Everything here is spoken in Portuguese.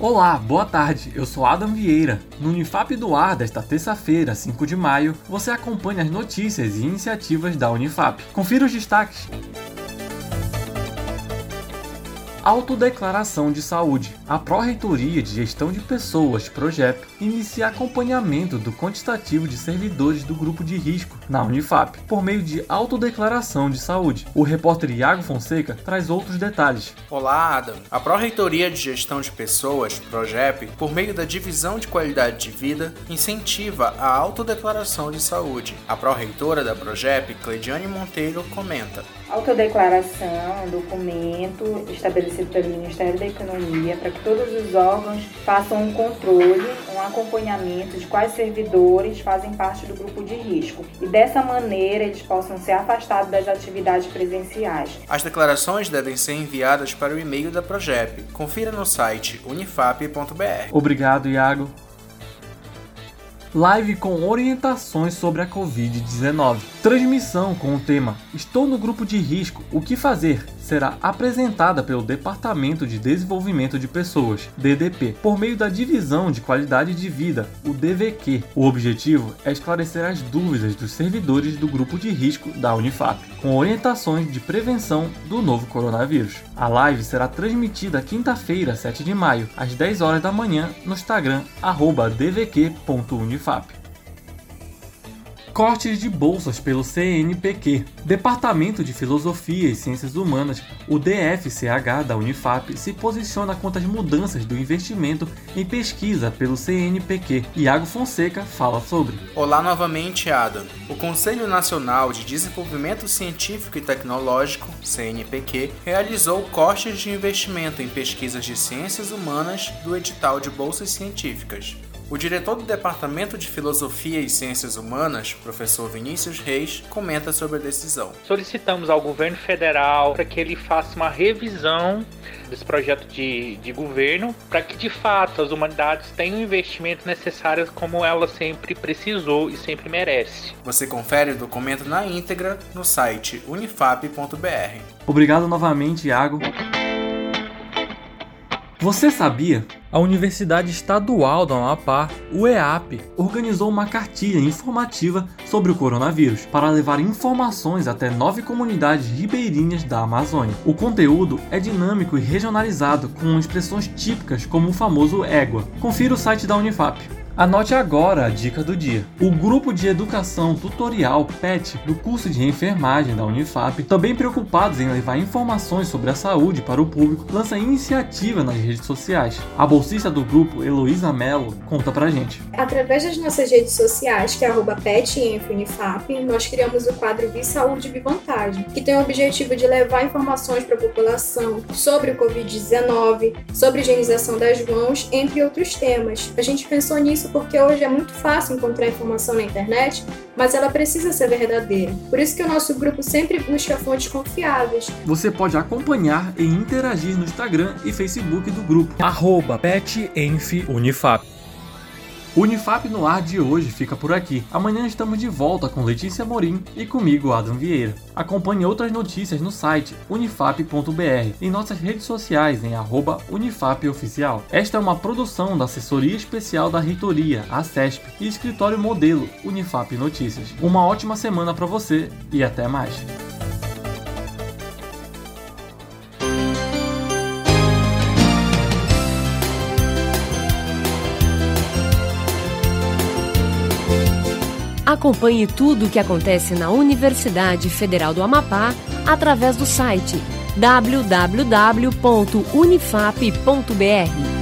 Olá, boa tarde. Eu sou Adam Vieira. No Unifap do Ar desta terça-feira, 5 de maio, você acompanha as notícias e iniciativas da Unifap. Confira os destaques. Autodeclaração de Saúde. A Pró-Reitoria de Gestão de Pessoas, PROGEP, inicia acompanhamento do quantitativo de servidores do grupo de risco na Unifap, por meio de autodeclaração de saúde. O repórter Iago Fonseca traz outros detalhes. Olá, Adam. A Pró-Reitoria de Gestão de Pessoas, PROGEP, por meio da Divisão de Qualidade de Vida, incentiva a autodeclaração de saúde. A pró-reitora da PROGEP, Cleidiane Monteiro, comenta. Autodeclaração, documento estabelecido pelo Ministério da Economia para que todos os órgãos façam um controle, um acompanhamento de quais servidores fazem parte do grupo de risco e dessa maneira eles possam ser afastados das atividades presenciais. As declarações devem ser enviadas para o e-mail da Progep. Confira no site unifap.br. Obrigado, Iago live com orientações sobre a Covid-19. Transmissão com o tema Estou no grupo de risco, o que fazer? Será apresentada pelo Departamento de Desenvolvimento de Pessoas, DDP, por meio da Divisão de Qualidade de Vida, o DVQ. O objetivo é esclarecer as dúvidas dos servidores do grupo de risco da Unifap, com orientações de prevenção do novo coronavírus. A live será transmitida quinta-feira, 7 de maio, às 10 horas da manhã, no Instagram dvq.unifap cortes de bolsas pelo CNPq. Departamento de Filosofia e Ciências Humanas, o DFCH da Unifap, se posiciona contra as mudanças do investimento em pesquisa pelo CNPq. Iago Fonseca fala sobre. Olá novamente, Adam. O Conselho Nacional de Desenvolvimento Científico e Tecnológico, CNPq, realizou cortes de investimento em pesquisas de ciências humanas do edital de bolsas científicas. O diretor do Departamento de Filosofia e Ciências Humanas, professor Vinícius Reis, comenta sobre a decisão. Solicitamos ao governo federal para que ele faça uma revisão desse projeto de, de governo para que de fato as humanidades tenham o investimento necessário como ela sempre precisou e sempre merece. Você confere o documento na íntegra no site unifap.br. Obrigado novamente, Iago. Você sabia? A Universidade Estadual do Amapá, o EAP, organizou uma cartilha informativa sobre o coronavírus para levar informações até nove comunidades ribeirinhas da Amazônia. O conteúdo é dinâmico e regionalizado, com expressões típicas como o famoso égua. Confira o site da Unifap. Anote agora a dica do dia. O grupo de educação tutorial PET do curso de enfermagem da Unifap, também preocupados em levar informações sobre a saúde para o público, lança iniciativa nas redes sociais. A bolsista do grupo, Heloísa Mello, conta pra gente. Através das nossas redes sociais, que é PETINFUNIFAP, nós criamos o quadro Vi Saúde Vi Vantagem, que tem o objetivo de levar informações para a população sobre o Covid-19, sobre higienização das mãos, entre outros temas. A gente pensou nisso porque hoje é muito fácil encontrar informação na internet, mas ela precisa ser verdadeira. Por isso que o nosso grupo sempre busca fontes confiáveis. Você pode acompanhar e interagir no Instagram e Facebook do grupo, arroba PetEnfUnifap. O Unifap no ar de hoje fica por aqui. Amanhã estamos de volta com Letícia Morim e comigo, Adam Vieira. Acompanhe outras notícias no site unifap.br, em nossas redes sociais em @unifapoficial. Esta é uma produção da Assessoria Especial da Reitoria, a CESP, e Escritório Modelo Unifap Notícias. Uma ótima semana para você e até mais. Acompanhe tudo o que acontece na Universidade Federal do Amapá através do site www.unifap.br.